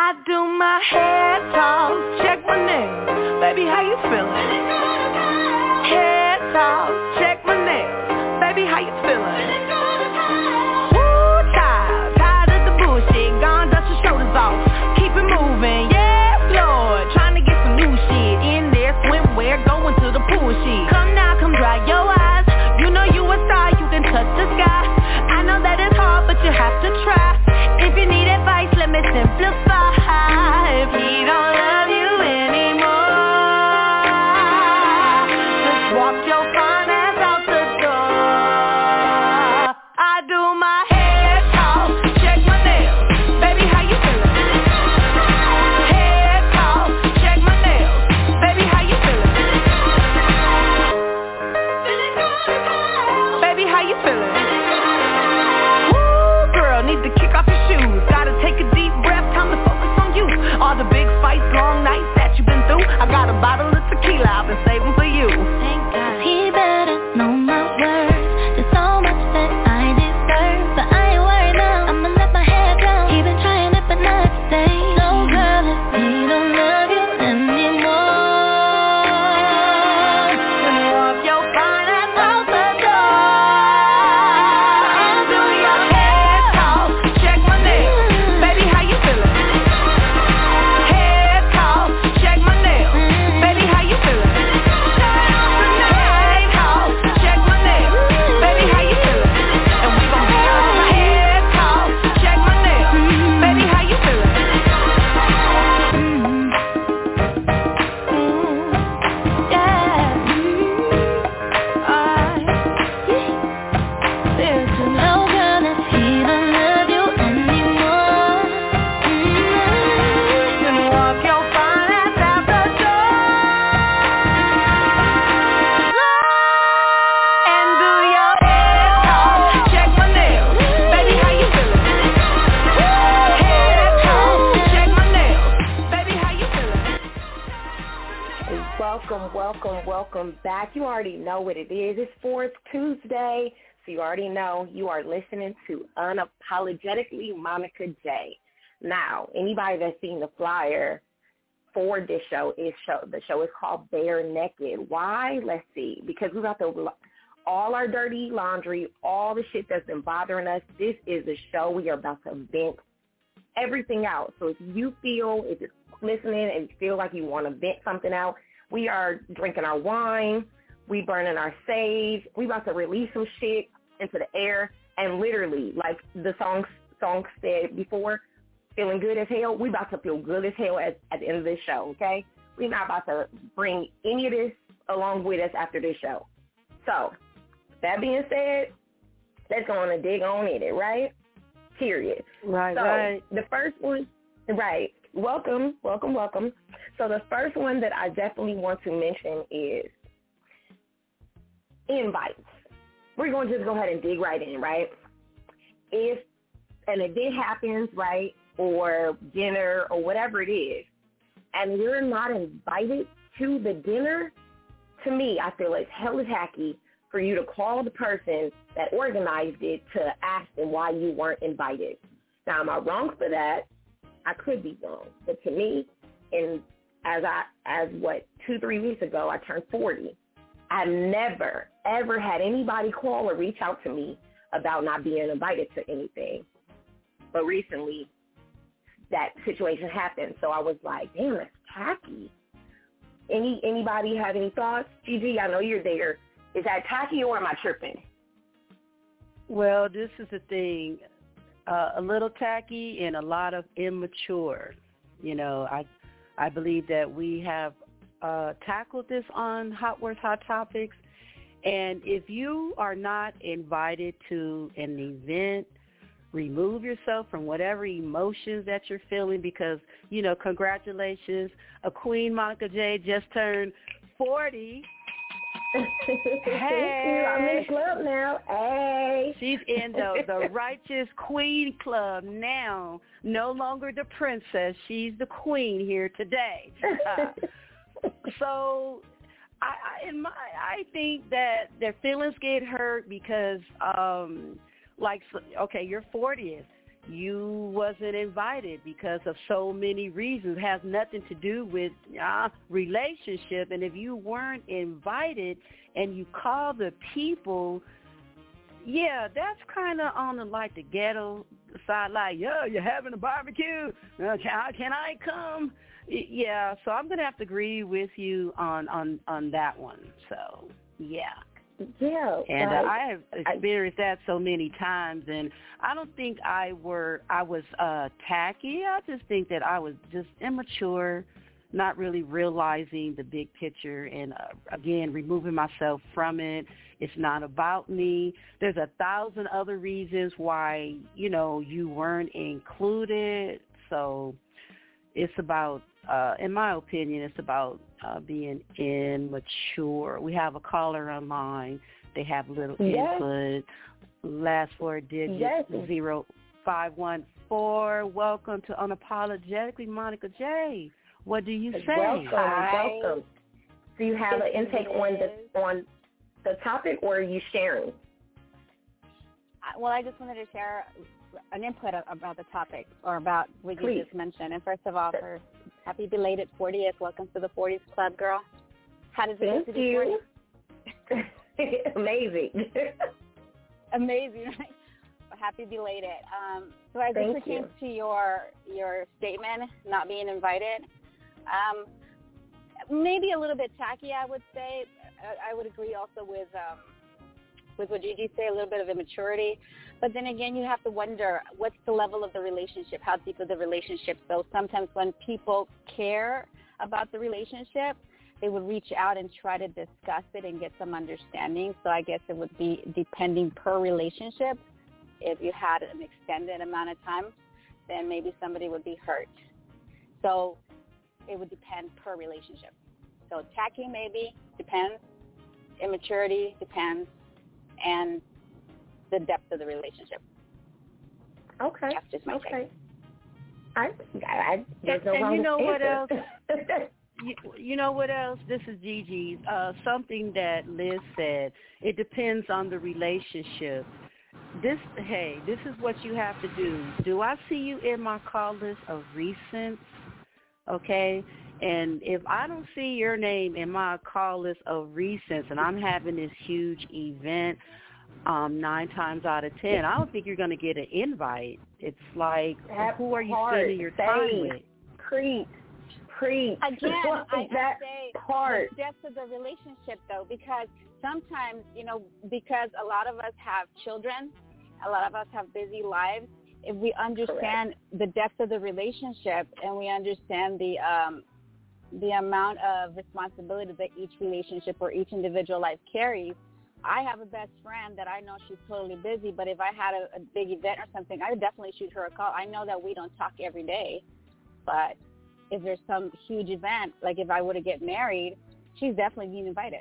I do my hair toss, check my nails. Baby, how you feeling? Hair toss, check my nails. Baby, how you feeling? Woo, tired, tired of the bullshit. Gone, dust your shoulders off. Keep it moving, yes, Lord. Trying to get some new shit in there. Swimwear, going to the pool shit. Come now, come dry your eyes. You know you a star, you can touch the sky. I know that it's hard, but you have to try. If you need advice, let me simplify. If he So you already know you are listening to Unapologetically Monika J. Now, anybody that's seen the flyer for this show is show the show is called Bare Naked. Why? Let's see. Because we got the all our dirty laundry, all the shit that's been bothering us. This is the show we are about to vent everything out. So if you feel, if you're listening and feel like you want to vent something out, we are drinking our wine, we burning our sage, we about to release some shit into the air, and literally, like the song song said before, feeling good as hell. We about to feel good as hell at, at the end of this show. Okay, we're not about to bring any of this along with us after this show. So that being said, let's go on and dig on in it, right? Period. Right, so right. the first one, right. Welcome, welcome, welcome. So the first one that I definitely want to mention is invites. We're going to just go ahead and dig right in, right? If an event happens, right, or dinner or whatever it is, and you're not invited to the dinner, to me, I feel it's hella tacky for you to call the person that organized it to ask them why you weren't invited. Now, am I wrong for that? I could be wrong, but to me, and as I as what two three weeks ago, I turned forty. I never ever had anybody call or reach out to me about not being invited to anything. But recently, that situation happened, so I was like, damn, that's tacky. Any anybody have any thoughts? Gigi, I know you're there. Is that tacky or am I tripping? Well, this is the thing. Uh, a little tacky and a lot of immature. You know, I I believe that we have uh, tackled this on Hot Words, Hot Topics, And if you are not invited to an event, remove yourself from whatever emotions that you're feeling because, you know, congratulations. A Queen Monika J just turned 40. hey. I'm in the club now. Hey. She's in the, the righteous queen club now. No longer the princess. She's the queen here today. Uh, so I, I in my I think that their feelings get hurt because um like okay, you're 40th. You wasn't invited because of so many reasons. It has nothing to do with uh, relationship. And if you weren't invited and you call the people, yeah, that's kind of on the like the ghetto side. Like, yo, you're having a barbecue. Uh, can, can I come? Yeah, so I'm gonna have to agree with you on on on that one. So yeah. Yeah, and uh, I have experienced I, that so many times, and I don't think I were I was uh tacky. I just think that I was just immature, not really realizing the big picture, and uh, again removing myself from it. It's not about me. There's a thousand other reasons why you know you weren't included. So it's about uh, in my opinion, it's about uh, being immature. We have a caller online. They have little yes. input. Last four digits yes. zero five one four. Welcome to Unapologetically Monika J. What do you say? Welcome, welcome. Do you have an intake on the on the topic, or are you sharing? Well, I just wanted to share an input about the topic or about what Please. you just mentioned. And first of all, for happy belated 40th. Welcome to the 40th Club, girl. How does it Thank to you. Amazing. Amazing, right? Well, happy belated. Um, so as Thank it pertains you. to your your statement, not being invited, um, maybe a little bit tacky, I would say. I, I would agree also with um, with what Gigi said, a little bit of immaturity. But then again, you have to wonder what's the level of the relationship, how deep is the relationship. So sometimes when people care about the relationship, they would reach out and try to discuss it and get some understanding. So I guess it would be depending per relationship. If you had an extended amount of time, then maybe somebody would be hurt. So it would depend per relationship. So tacky maybe depends. Immaturity depends. And the depth of the relationship. Okay. That's just my okay. take. I, I, there's no and wrong you know what else? you, you know what else? This is Gigi. Uh, something that Liz said. It depends on the relationship. This, hey, this is what you have to do. Do I see you in my call list of recent? Okay. And if I don't see your name in my call list of recents and I'm having this huge event, um, nine times out of ten, I don't think you're going to get an invite. It's like, That who are you part, spending your time say, with? Preach. Preach. Again, I, that I say part. the depth of the relationship, though, because sometimes, you know, because a lot of us have children, a lot of us have busy lives. If we understand the depth of the relationship and we understand the um, the amount of responsibility that each relationship or each individual life carries, I have a best friend that I know she's totally busy, but if I had a, a big event or something, I would definitely shoot her a call. I know that we don't talk every day, but if there's some huge event, like if I were to get married, she's definitely being invited,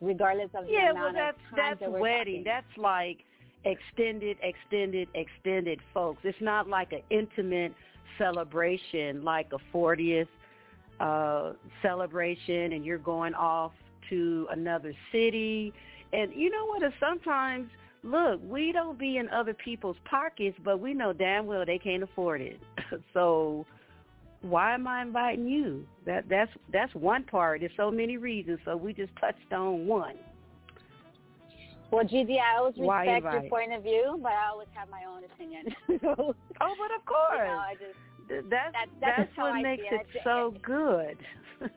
regardless of the Yeah, amount well, that's of time that's that we're wedding. talking. That's like extended, extended, extended, folks. It's not like an intimate celebration, like a 40th uh, celebration, and you're going off to another city. And you know what? Sometimes, look, we don't be in other people's pockets, but we know damn well they can't afford it. so why am I inviting you? That that's that's one part. There's so many reasons. So we just touched on one. Well, Gigi, I always respect your point of view, but I always have my own opinion. so, Oh, but of course, you know, just Th- that's that's, that's what I makes it. it so good.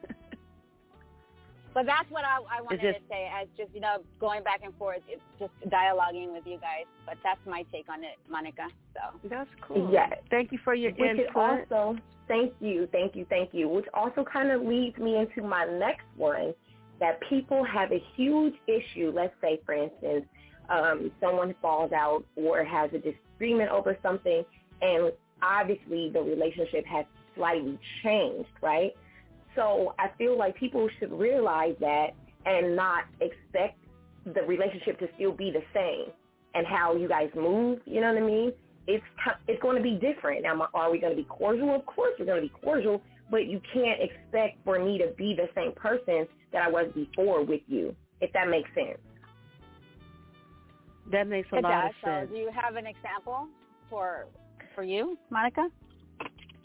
But that's what I, I wanted just- to say as just, you know, going back and forth, it's just dialoguing with you guys. But that's my take on it, Monika. So that's cool. Yes. Thank you for your Which is input. also, thank you, thank you, thank you, which also kind of leads me into my next one. that people have a huge issue. Let's say, for instance, um, someone falls out or has a disagreement over something, and obviously the relationship has slightly changed, right? So I feel like people should realize that and not expect the relationship to still be the same and how you guys move, you know what I mean? It's it's going to be different. Now, are we going to be cordial? Of course we're going to be cordial, but you can't expect for me to be the same person that I was before with you, if that makes sense. That makes a it lot does. of sense. So do you have an example for for you, Monika?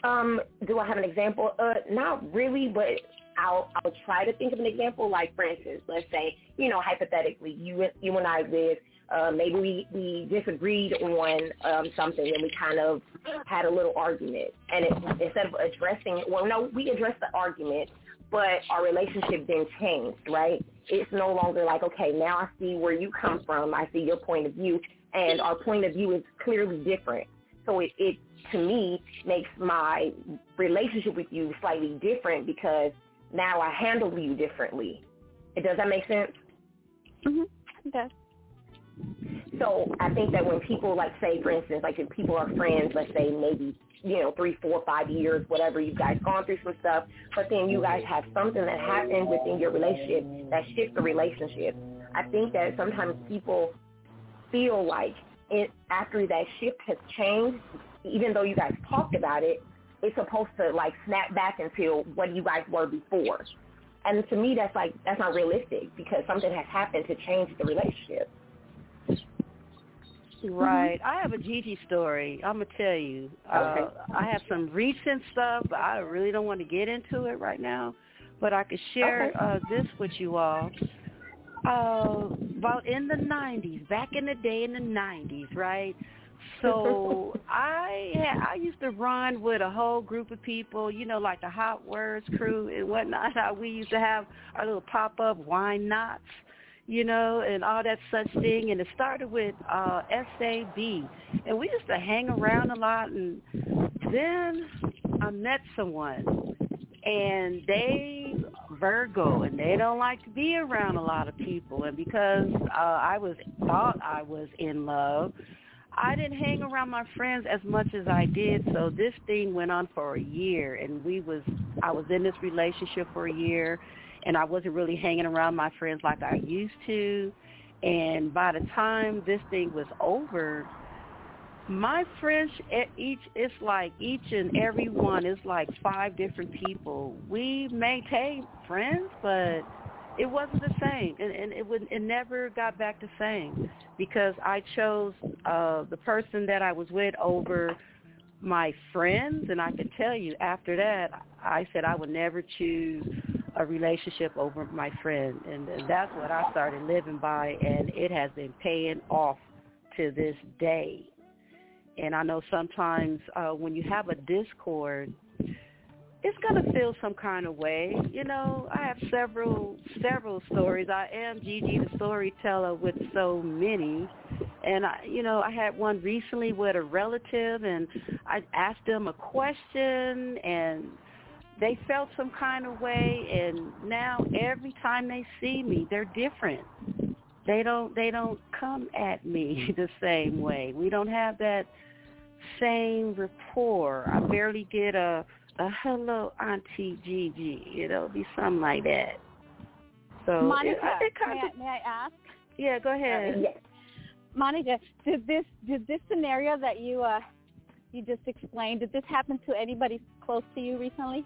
Um, do I have an example? Uh, not really, but I'll I'll try to think of an example. Like for instance, let's say you know hypothetically, you you and I live. Uh, maybe we we disagreed on um, something and we kind of had a little argument. And it, instead of addressing, well, no, we addressed the argument, but our relationship then changed, right? It's no longer like, okay, now I see where you come from. I see your point of view, and our point of view is clearly different. So it, it to me makes my relationship with you slightly different because now I handle you differently. Does that make sense? Mm-hmm. It does. So I think that when people like say, for instance, like if people are friends, let's say maybe you know three, four, five years, whatever, you guys gone through some stuff, but then you guys have something that happened within your relationship that shifts the relationship. I think that sometimes people feel like it after that shift has changed, even though you guys talked about it, it's supposed to like snap back into what you guys were before. And to me, that's like that's not realistic because something has happened to change the relationship. Right. I have a Gigi story. I'm gonna tell you. Okay. Uh, I have some recent stuff, but I really don't want to get into it right now. But I could share Okay. uh, this with you all. Uh, about in the '90s, back in the day in the '90s, right? So I I used to run with a whole group of people, you know, like the Hot Words crew and whatnot. How we used to have our little pop up wine knots you know, and all that such thing. And it started with uh, SAB, and we used to hang around a lot. And then I met someone, and they Virgo, and they don't like to be around a lot of people. And because uh, I was thought I was in love. I didn't hang around my friends as much as I did, so this thing went on for a year, and we was I was in this relationship for a year, and I wasn't really hanging around my friends like I used to. And by the time this thing was over, my friends each it's like each and every one is like five different people. We maintained friends, but it wasn't the same, and, and it would it never got back the same because I chose uh the person that I was with over my friends, and I can tell you after that, I said I would never choose a relationship over my friend, and, and that's what I started living by, and it has been paying off to this day. And I know sometimes uh, when you have a discord, it's gonna feel some kind of way. You know, I have several several stories. I am Gigi the storyteller with so many. And I you know, I had one recently with a relative and I asked them a question and they felt some kind of way and now every time they see me they're different. They don't they don't come at me the same way. We don't have that same rapport. I barely get a a hello, Auntie Gigi. You know, be something like that. So Monika, it, it may, of, I, may I ask? yeah, go ahead. Yes. Monika, did this did this scenario that you uh you just explained, did this happen to anybody close to you recently?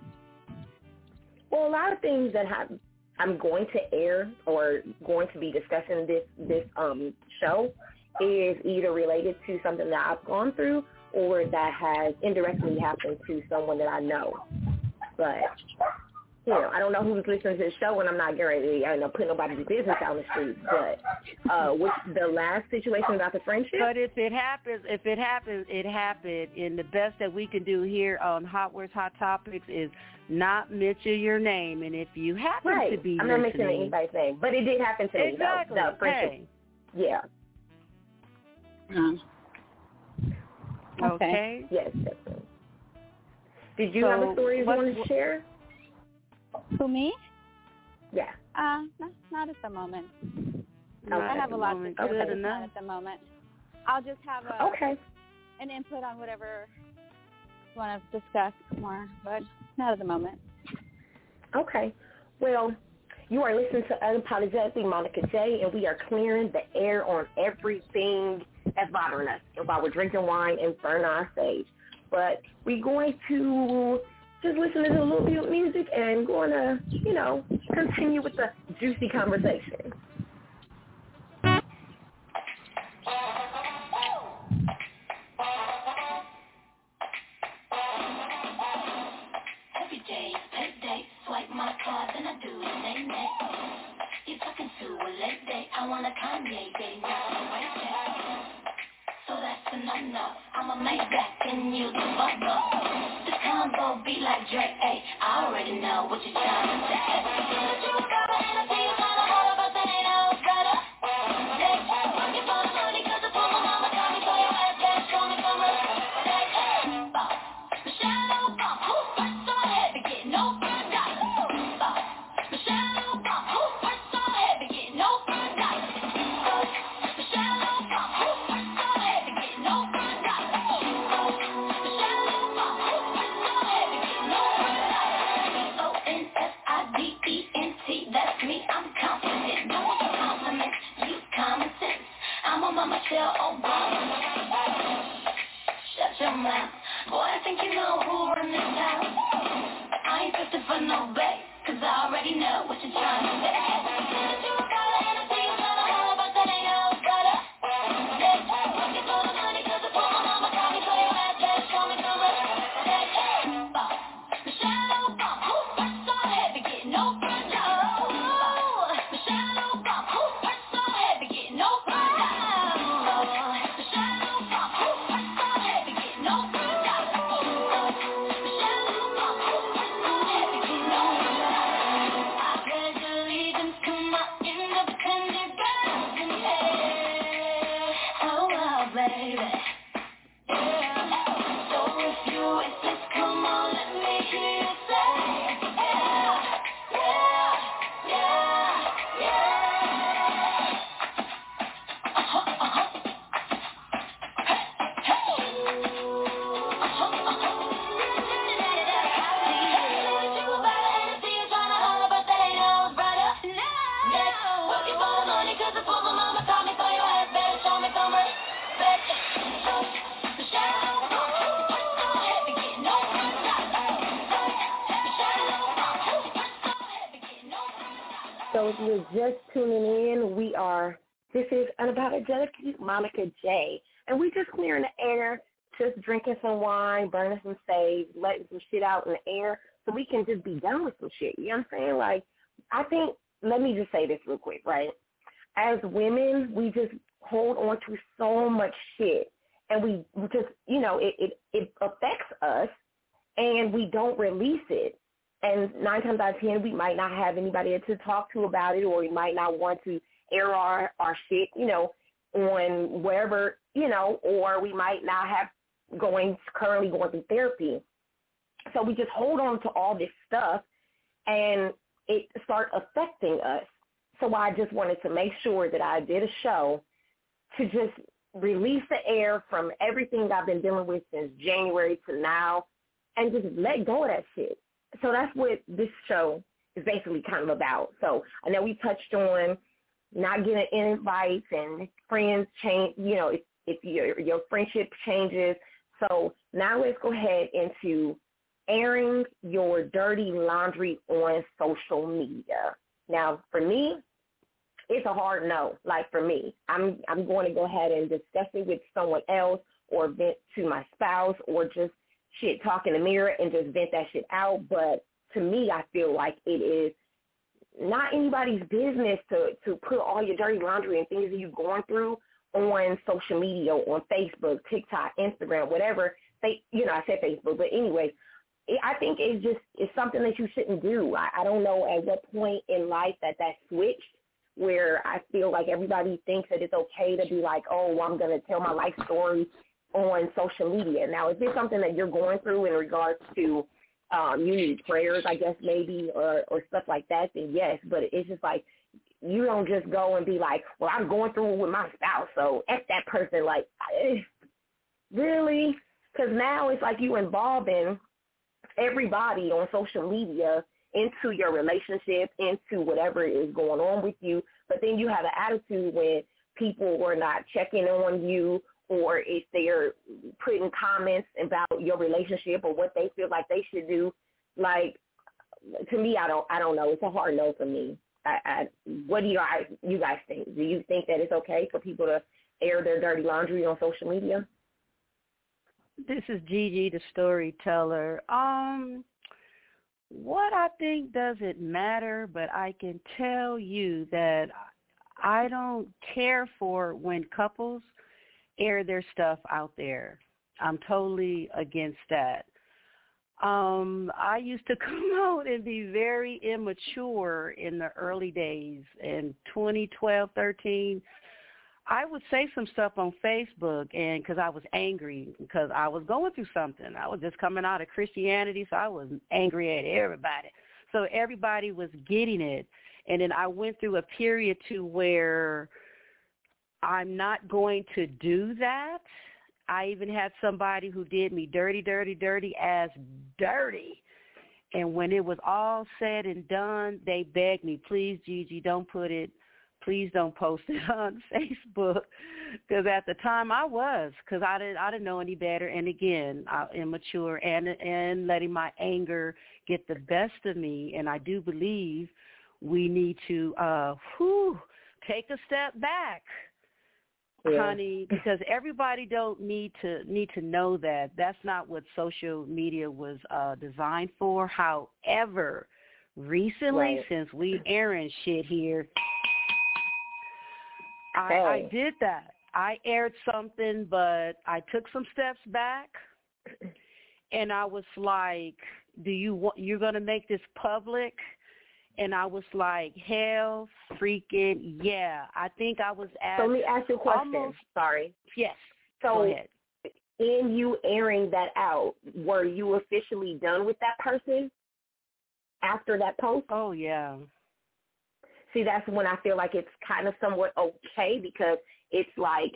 Well, a lot of things that have, I'm going to air or going to be discussing this this um show is either related to something that I've gone through or that has indirectly happened to someone that I know. But you know, I don't know who's listening to the show, and I'm not guaranteed. I don't know put nobody's business out on the street. But uh, with the last situation about the friendship, But if it happens, if it happens, it happened. And the best that we can do here on Hot Words, Hot Topics is not mention your name. And if you happen right? to be I'm not mentioning anybody's name, but it did happen to me. exactly. Though, the friendship, Hey, yeah, okay. yes, definitely. Did you have So a story you what- wanted to share? Who me? Yeah. Uh, not, not at the moment. Not I at have the a lot moment. to say, Good but enough. not at the moment. I'll just have a Okay. an input on whatever you want to discuss more, but not at the moment. Okay. Well, you are listening to Unapologetically Monika J, and we are clearing the air on everything that's bothering us while we're drinking wine and burning our sage. But we're going to just listen to a little bit of music and going to, you know, continue with the juicy conversation. To a late I want a Kanye, day. So that's back and you the. The combo like Drake, ayy, I already know what you're trying to say. If you're just tuning in, we are, this is Unapologetically Monika J. And we're just clearing the air, just drinking some wine, burning some sage, letting some shit out in the air so we can just be done with some shit. You know what I'm saying? Like, I think, let me just say this real quick, right? As women, we just hold on to so much shit. And we, we just, you know, it, it, it affects us and we don't release it. And nine times out of ten, we might not have anybody to talk to about it, or we might not want to air our our shit, you know, on wherever, you know, or we might not have going currently going through therapy. So we just hold on to all this stuff, and it start affecting us. So I just wanted to make sure that I did a show to just release the air from everything that I've been dealing with since January to now, and just let go of that shit so that's what this show is basically kind of about. So I know we touched on not getting invites and friends change, you know, if, if your your friendship changes. So now let's go ahead into airing your dirty laundry on social media. Now, for me, it's a hard no. Like for me, I'm I'm going to go ahead and discuss it with someone else or vent to my spouse or just shit talk in the mirror and just vent that shit out. But to me, I feel like it is not anybody's business to to put all your dirty laundry and things that you're going through on social media, on Facebook, TikTok, Instagram, whatever. They, you know, I said Facebook, but anyway, it, I think it's just it's something that you shouldn't do. I, I don't know at what point in life that that switched where I feel like everybody thinks that it's okay to be like, oh, I'm going to tell my life story on social media. Now, is this something that you're going through in regards to um, you need prayers, I guess maybe, or or stuff like that, then yes. But it's just like you don't just go and be like, well, I'm going through with my spouse, so F that person. Like, really? Because now it's like you involving everybody on social media into your relationship, into whatever is going on with you. But then you have an attitude when people are not checking on you or if they're putting comments about your relationship or what they feel like they should do. Like to me, I don't, I don't know. It's a hard no for me. I, I, what do you guys, you guys think? Do you think that it's okay for people to air their dirty laundry on social media? This is Gigi, the storyteller. Um, what I think doesn't matter, but I can tell you that I don't care for when couples air their stuff out there. I'm totally against that. Um, I used to come out and be very immature in the early days in 2012, 13. I would say some stuff on Facebook and because I was angry because I was going through something. I was just coming out of Christianity, so I was angry at everybody. So everybody was getting it. And then I went through a period to where I'm not going to do that. I even had somebody who did me dirty, dirty, dirty as dirty. And when it was all said and done, they begged me, please, Gigi, don't put it, please don't post it on Facebook. Because at the time I was, because I didn't, I didn't know any better. And again, I, immature and and letting my anger get the best of me. And I do believe we need to, uh, whew, take a step back yeah. honey because everybody don't need to need to know that that's not what social media was uh designed for however recently right. since we airing shit here I, hey. I did that i aired something but i took some steps back and i was like do you want you're going to make this public and I was like, hell freaking yeah. I think I was at So let me ask you a question. Almost, Sorry. Yes. So Go ahead. in you airing that out, were you officially done with that person after that post? Oh yeah. See, that's when I feel like it's kind of somewhat okay because it's like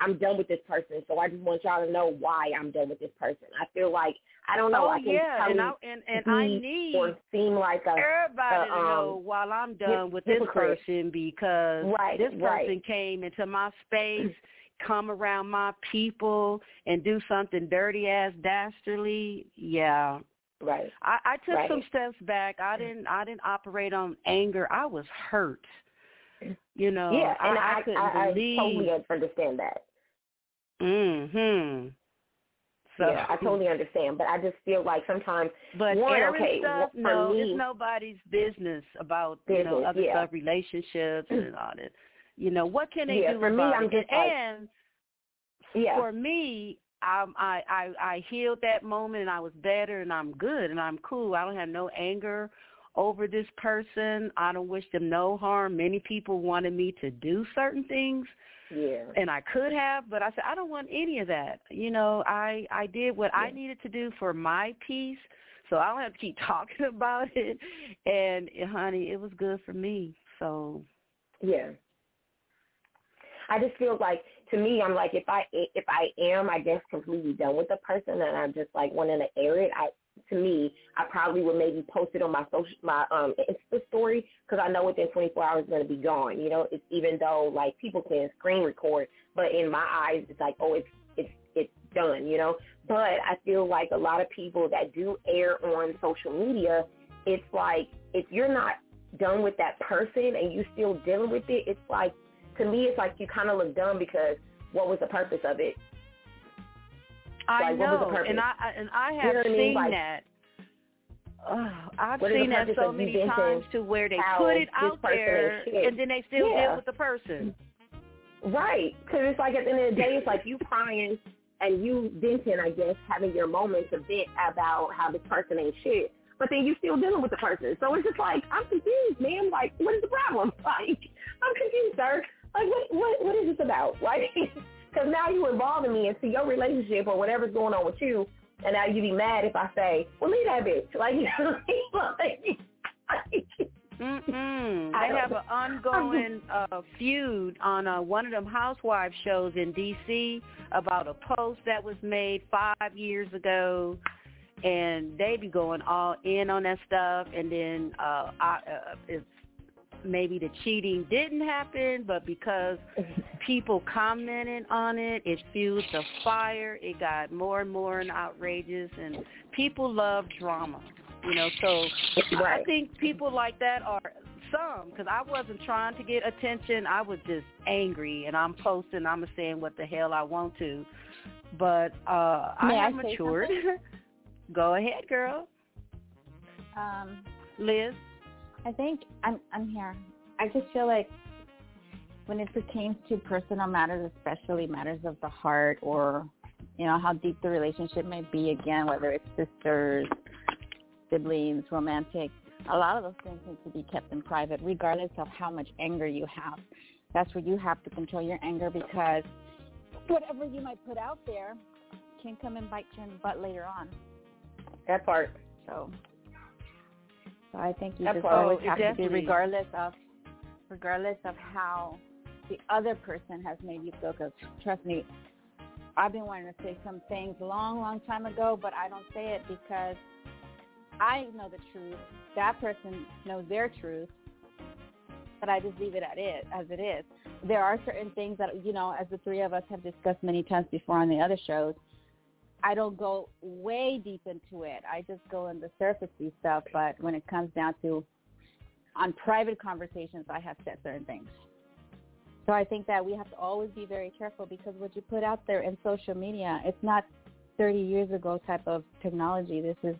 I'm done with this person, so I just want y'all to know why I'm done with this person. I feel like I don't know. Oh I can yeah, and I and, and I need or seem like a everybody a, to know um, while I'm done with this person because Right, this person right. came into my space, come around my people, and do something dirty ass dastardly. Yeah, Right. I, I took Right. some steps back. I didn't. I didn't operate on anger. I was hurt. You know. yeah, and I, I, I couldn't I, believe. I totally understand that. Mhm. So, yeah, I totally understand, but I just feel like sometimes But one, airing okay, stuff, no, me, it's nobody's business about you know other yeah. stuff, relationships and all that. You know what can they Yeah, do for me, I'm it? just like- and yeah, for me, um, I, I I healed that moment and I was better and I'm good and I'm cool. I don't have no anger over this person. I don't wish them no harm. Many people wanted me to do certain things yeah, and I could have, but I said I don't want any of that. You know, I I did what I needed to do for my peace, so I don't have to keep talking about it. And eh, honey, it was good for me. So yeah. I just feel like to me, I'm like if I if I am, I guess completely done with the person, and I'm just like wanting to air it. I to me, I probably would maybe post it on my social my um Insta story because I know within 24 hours it's gonna be gone. You know, it's even though like people can screen record, but in my eyes, it's like oh, it's it's it's done. You know, but I feel like a lot of people that do air on social media, it's like if you're not done with that person and you still dealing with it, it's like to me, it's like you kind of look dumb because what was the purpose of it? I Like, what was the know, and I and I You have know what I mean? seen that. Uh, I've What seen that so many times to where they put it out there and then they still Yeah. deal with the person. Right, because it's like at the end of the day, it's like you crying and you venting, I guess, having your moments to vent about how this person ain't shit, but then you still dealing with the person. So it's just like I'm confused, man. Like, what is the problem? Like, I'm confused, sir. Like, what what what is this about? Like, because now you're involving me into your relationship or whatever's going on with you, And now you'd be mad if I say, well, leave that bitch. Like, you know, like, Mm-mm. I They have an ongoing uh, feud on uh, one of them housewife shows in D.C. about a post that was made five years ago, and they be going all in on that stuff. And then uh, I, uh, it's maybe the cheating didn't happen, but because people commented on it, it fueled the fire. It got more and more and outrageous, and people love drama. You know, so I think people like that are some because I wasn't trying to get attention. I was just angry, and I'm posting. I'm saying what the hell I want to, but uh I May I have say matured. Go ahead, girl. Um, Liz. I think I'm I'm here. I just feel like when it pertains to personal matters, especially matters of the heart, or you know how deep the relationship may be, again, whether it's sisters, siblings, romantic, a lot of those things need to be kept in private, regardless of how much anger you have. That's where you have to control your anger because whatever you might put out there can come and bite you in the butt later on. that part. So, so I think you That just always have to be regardless of, regardless of how the other person has made you feel. Because trust me, I've been wanting to say some things long, long time ago, but I don't say it because I know the truth. That person knows their truth, but I just leave it at it as it is. There are certain things that you know, as the three of us have discussed many times before on the other shows. I don't go way deep into it. I just go in the surfacey stuff. But when it comes down to on private conversations, I have said certain things. So I think that we have to always be very careful because what you put out there in social media, it's not 30 years ago type of technology. This is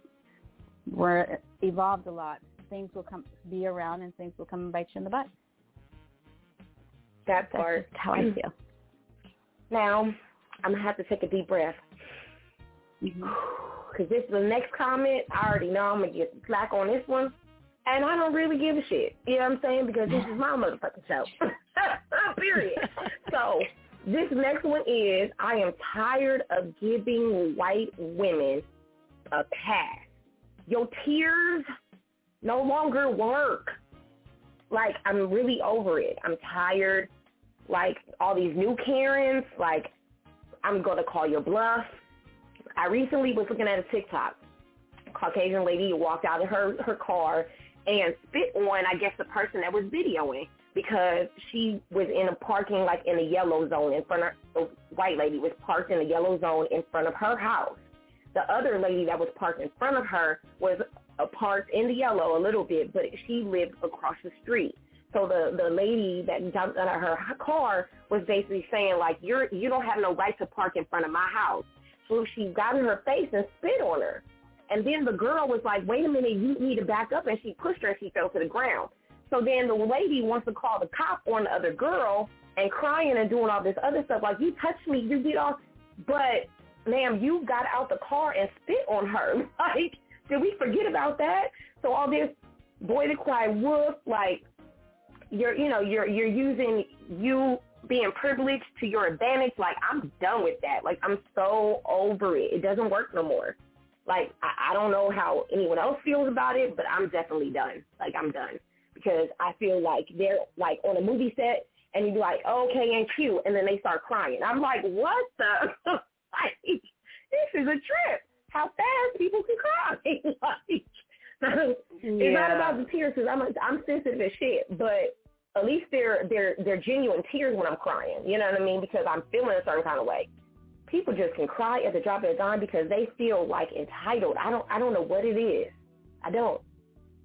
we're evolved a lot. Things will come be around and things will come and bite you in the butt. That That's part. just how I feel. Now, I'm gonna have to take a deep breath. Mm-hmm. because this is the next comment. I already know I'm gonna get slack on this one, and I don't really give a shit. You know what I'm saying? Because this is my motherfucking show. Period. so this next one is I am tired of giving white women a pass. Your tears no longer work. Like I'm really over it. I'm tired. Like all these new Karens. Like I'm gonna call your bluff. I recently was looking at a TikTok. Caucasian lady walked out of her her car and spit on, I guess, the person that was videoing because she was in a parking like in a yellow zone in front of the white lady was parked in a yellow zone in front of her house. The other lady that was parked in front of her was uh, parked in the yellow a little bit, but she lived across the street. So the the lady that jumped out of her car was basically saying like you're you don't have no right to park in front of my house. So she got in her face and spit on her. And then the girl was like, wait a minute, you need to back up. And she pushed her and she fell to the ground. So then the lady wants to call the cop on the other girl and crying and doing all this other stuff. Like, you touched me, you did all. But, ma'am, you got out the car and spit on her. Like, did we forget about that? So all this boy to cry wolf, like, you're, you know, you're, you're using you being privileged to your advantage. Like, I'm done with that. Like, I'm so over it. It doesn't work no more. Like, I, I don't know how anyone else feels about it, but I'm definitely done. Like, I'm done. Because I feel like they're, like, on a movie set, and you be like, okay, and cute, and then they start crying. I'm like, what the? like, this is a trip. How fast people can cry. like, it's not about the tears because I'm, I'm sensitive as shit, but at least they're they're they're genuine tears when I'm crying. You know what I mean? Because I'm feeling a certain kind of way. People just can cry at the drop of a dime because they feel like entitled. I don't I don't know what it is. I don't.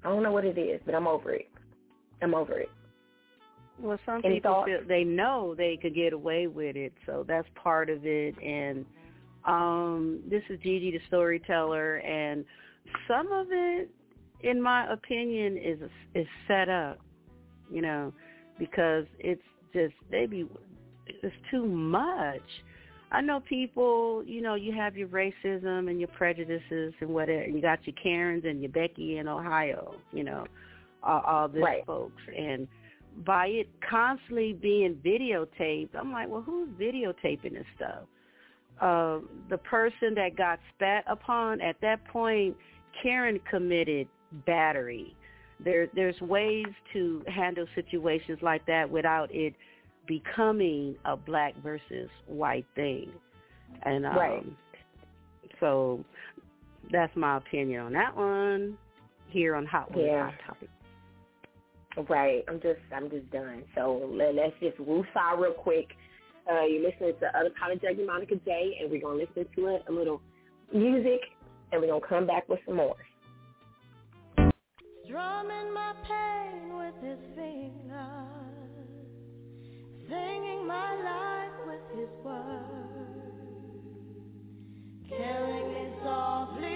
I don't know what it is, but I'm over it. I'm over it. Well, some Any people thoughts? feel they know they could get away with it, so that's part of it. And um, this is Gigi, the storyteller, and some of it, in my opinion, is is set up. You know, because it's just they be it's too much. I know people, you know, you have your racism and your prejudices and whatever. And You got your Karens and your Becky in Ohio, you know, all, all this Right. folks. And by it constantly being videotaped, I'm like, well, who's videotaping this stuff? uh, the person that got spat upon at that point, Karen committed battery. There, there's ways to handle situations like that without it becoming a black versus white thing. And um, Right. so that's my opinion on that one here on Hot Wings Yeah. Hot Topic. Right. I'm just I'm just done. So let, let's just woosah real quick. Uh, you're listening to Unapologetic Monika J, and we're gonna listen to a, a little music, and we're gonna come back with some more. Drumming my pain with his fingers, singing my life with his words, killing me softly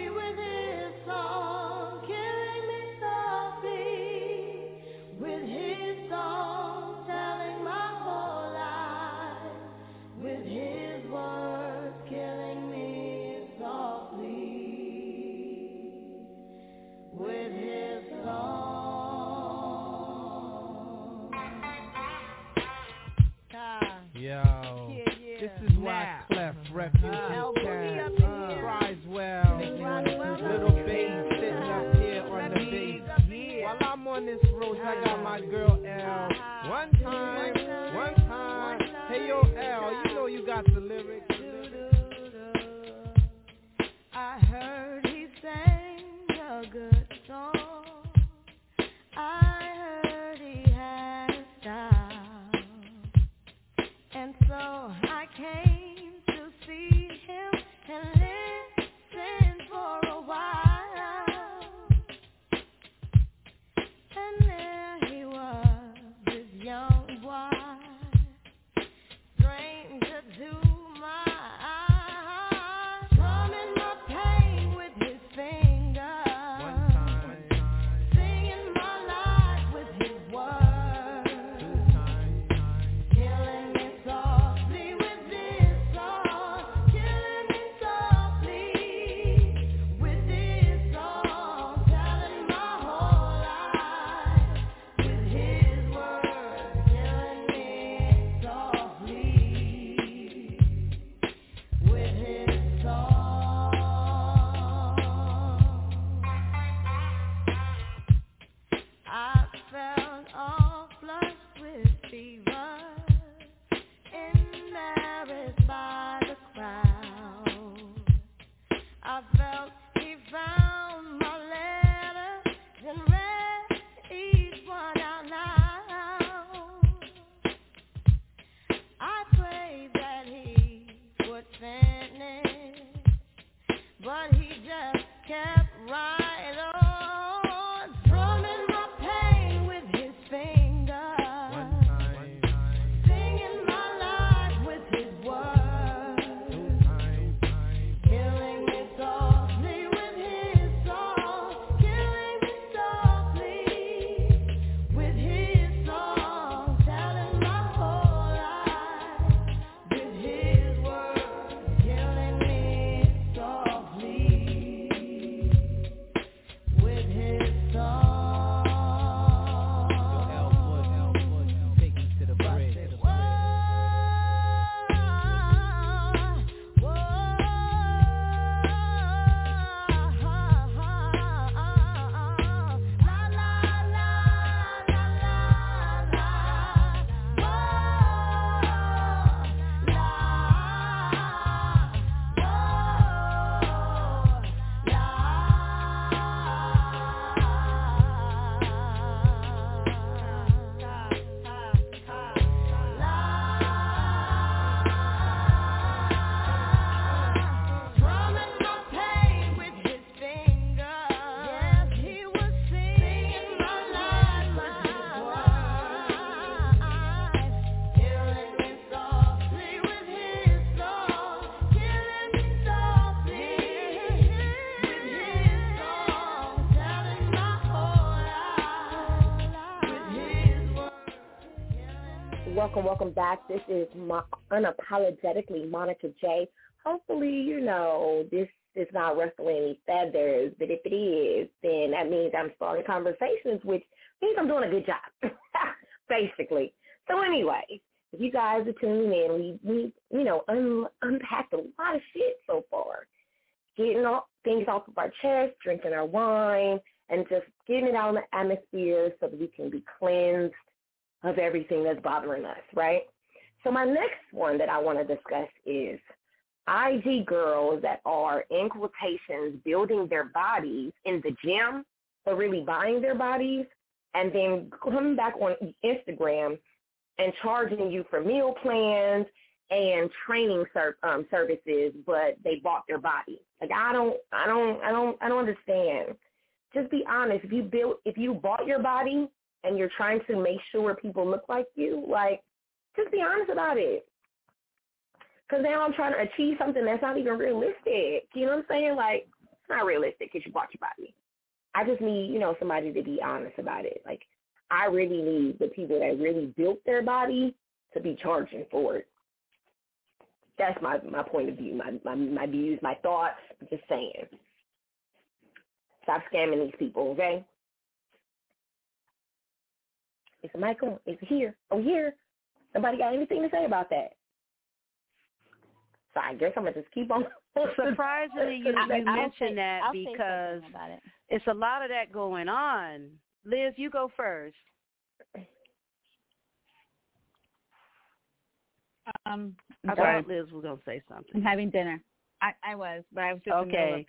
Welcome, welcome back. This is Mo- unapologetically Monika J. Hopefully, you know this is not ruffling any feathers, but if it is, then that means I'm starting conversations, which means I'm doing a good job, basically. So anyway, if you guys are tuning in, we we you know un, unpacked a lot of shit so far, getting all, things off of our chest, drinking our wine, and just getting it out in the atmosphere so that we can be cleansed of everything that's bothering us, right? So my next one that I want to discuss is IG girls that are in quotations building their bodies in the gym, but really buying their bodies, and then coming back on Instagram and charging you for meal plans and training ser- um, services, but they bought their body. Like I don't, I don't, I don't, I don't understand. Just be honest. If you built, if you bought your body and you're trying to make sure people look like you, like just be honest about it. Because now I'm trying to achieve something that's not even realistic. You know what I'm saying? Like it's not realistic because you bought your body. I just need, you know, somebody to be honest about it. Like I really need the people that really built their body to be charging for it. That's my my point of view, my my, my views, my thoughts. I'm just saying. Stop scamming these people, okay? Is the mic on? Is it here? Oh, here. Somebody got anything to say about that? So I guess I'm gonna just keep on. Surprisingly, you, I- you I'll mentioned say- that I'll because it. it's a lot of that going on. Liz, you go first. Um, I sorry. thought Liz was gonna say something. I'm having dinner. I, I was, but I was just in the Okay.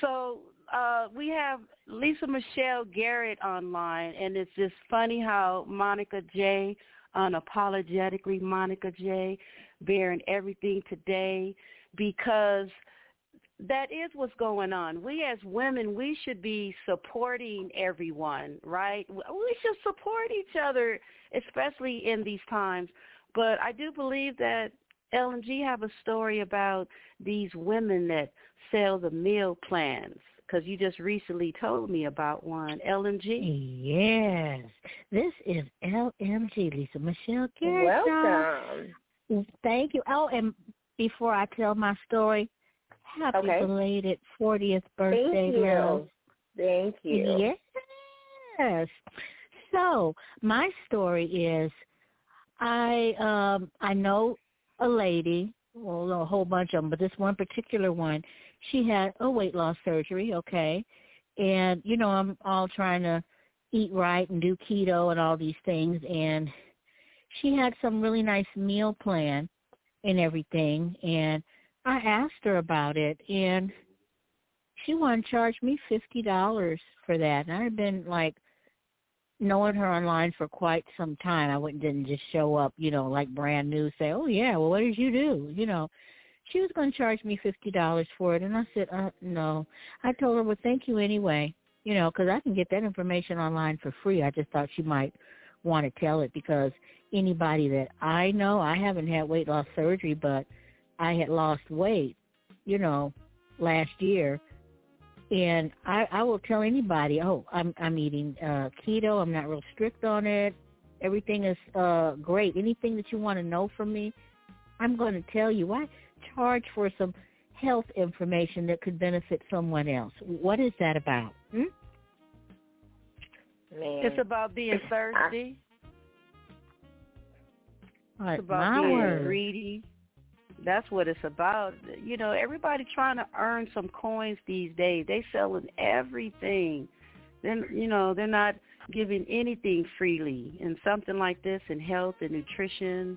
So uh, we have Lisa Michelle Garrett online, and it's just funny how Monika J, unapologetically Monika J, bearing everything today because that is what's going on. We as women, we should be supporting everyone, right? We should support each other, especially in these times. But I do believe that LMG have a story about these women that sell the meal plans because you just recently told me about one. LMG. Yes. This is LMG, Lisa Michelle Garrett. Welcome. Thank you. Oh, and before I tell my story, happy Okay. belated 40th birthday, Thank you. Lil. Thank you. Yes. So my story is, I um I know a lady, well a whole bunch of them, but this one particular one, she had a weight loss surgery. Okay, and you know I'm all trying to eat right and do keto and all these things, and she had some really nice meal plan and everything, and I asked her about it, and she wanted to charge me fifty dollars for that. And I've been like knowing her online for quite some time. I wouldn't didn't just show up, you know, like brand new, say, "Oh yeah, well, what did you do?" You know, she was going to charge me fifty dollars for it, and I said, uh, "No." I told her, "Well, thank you anyway," you know, because I can get that information online for free. I just thought she might want to tell it because anybody that I know, I haven't had weight loss surgery, but I had lost weight, you know, last year and I, I will tell anybody, oh, I'm I'm eating uh keto, I'm not real strict on it. Everything is uh great. Anything that you want to know from me, I'm going to tell you. I charge for some health information that could benefit someone else. What is that about? Hmm? Man. It's about being thirsty. What, It's about being word. greedy. That's what it's about. You know, everybody trying to earn some coins these days. They selling everything. Then you know they're not giving anything freely. And something like this in health and nutrition,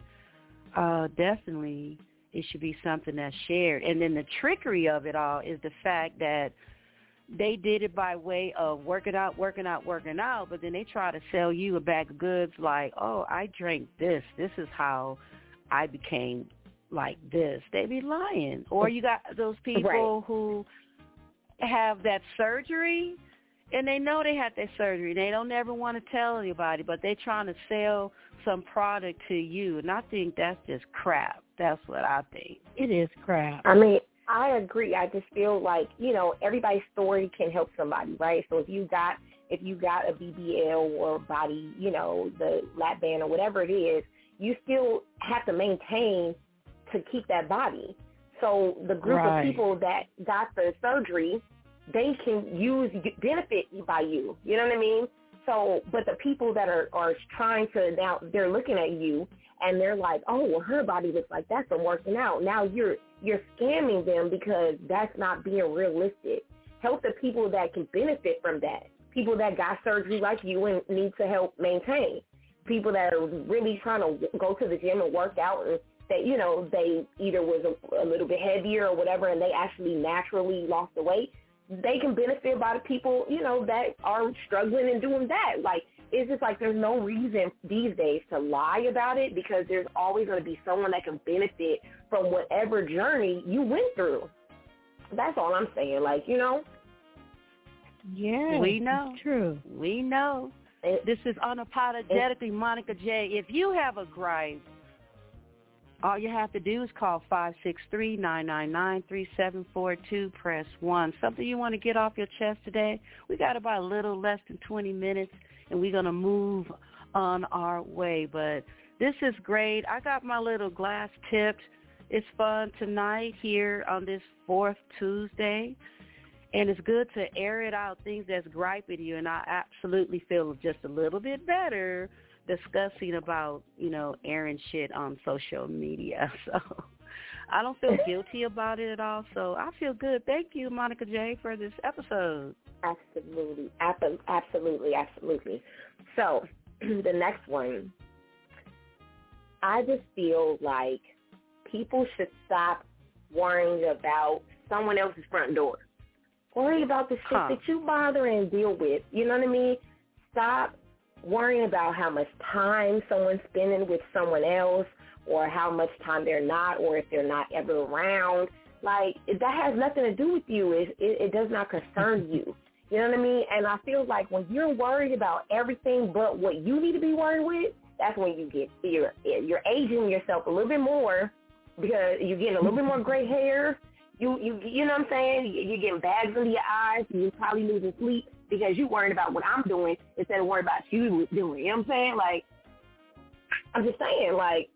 uh, definitely it should be something that's shared. And then the trickery of it all is the fact that they did it by way of working out, working out, working out, but then they try to sell you a bag of goods like, oh, I drank this. This is how I became like this. They be lying. Or you got those people Right. who have that surgery and they know they had that surgery. They don't ever want to tell anybody, but they're trying to sell some product to you. And I think that's just crap. That's what I think. It is crap. I mean, I agree. I just feel like you know everybody's story can help somebody, right? So if you got if you got a BBL or body, you know, the lap band or whatever it is, you still have to maintain to keep that body. So the group Right. of people that got the surgery, they can use benefit by you. You know what I mean? So, but the people that are are trying to now they're looking at you and they're like, oh, well, her body looks like that from working out. Now you're you're scamming them because that's not being realistic. Help the people that can benefit from that. People that got surgery like you and need to help maintain. People that are really trying to go to the gym and work out and they, you know, they either was a, a little bit heavier or whatever and they actually naturally lost the weight. They can benefit by the people, you know, that are struggling and doing that. Like it's just like there's no reason these days to lie about it because there's always going to be someone that can benefit from whatever journey you went through. That's all I'm saying. Like, you know? Yeah, we know. true. We know. It, this is unapologetically it, Monika J. If you have a gripe, all you have to do is call five six three nine nine nine three seven four two. Press 1. Something you want to get off your chest today? We got about a little less than 20 minutes and we're going to move on our way. But this is great. I got my little glass tipped. It's fun tonight here on this fourth Tuesday. And it's good to air it out, things that's griping you. And I absolutely feel just a little bit better discussing about, you know, airing shit on social media. So I don't feel guilty about it at all. So I feel good. Thank you, Monika J, for this episode. Absolutely. Absolutely. Absolutely. So the next one, I just feel like people should stop worrying about someone else's front door. Worry about the shit huh. that you bother and deal with. You know what I mean? Stop worrying about how much time someone's spending with someone else or how much time they're not or if they're not ever around. Like that has nothing to do with you. It, it, it does not concern you. You know what I mean? And I feel like when you're worried about everything but what you need to be worried with, that's when you get you're you're aging yourself a little bit more because you're getting a little bit more gray hair. You you you know what I'm saying? You're getting bags under your eyes. You're probably losing sleep because you're worried about what I'm doing instead of worried about you doing. You know what I'm saying? Like I'm just saying, like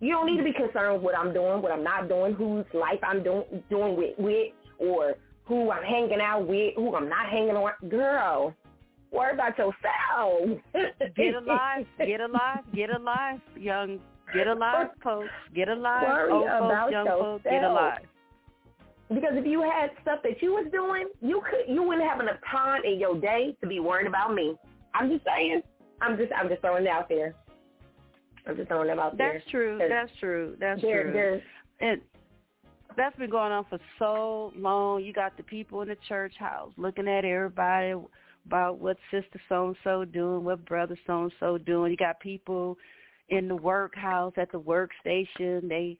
you don't need to be concerned with what I'm doing, what I'm not doing, whose life I'm doing doing with, with or who I'm hanging out with, who I'm not hanging on. Girl, worry about yourself. get alive, get alive, get alive, young. Get alive, folks. Get alive, worry old folks, young yourself. folks. Get alive. Because if you had stuff that you was doing, you could you wouldn't have enough time in your day to be worrying about me. I'm just saying. I'm just I'm just throwing it out there. I'm just throwing them out there. That's true. That's true. That's there, true. There's, and that's been going on for so long. You got the people in the church house looking at everybody about what sister so and so doing, what brother so and so doing. You got people in the workhouse at the workstation. They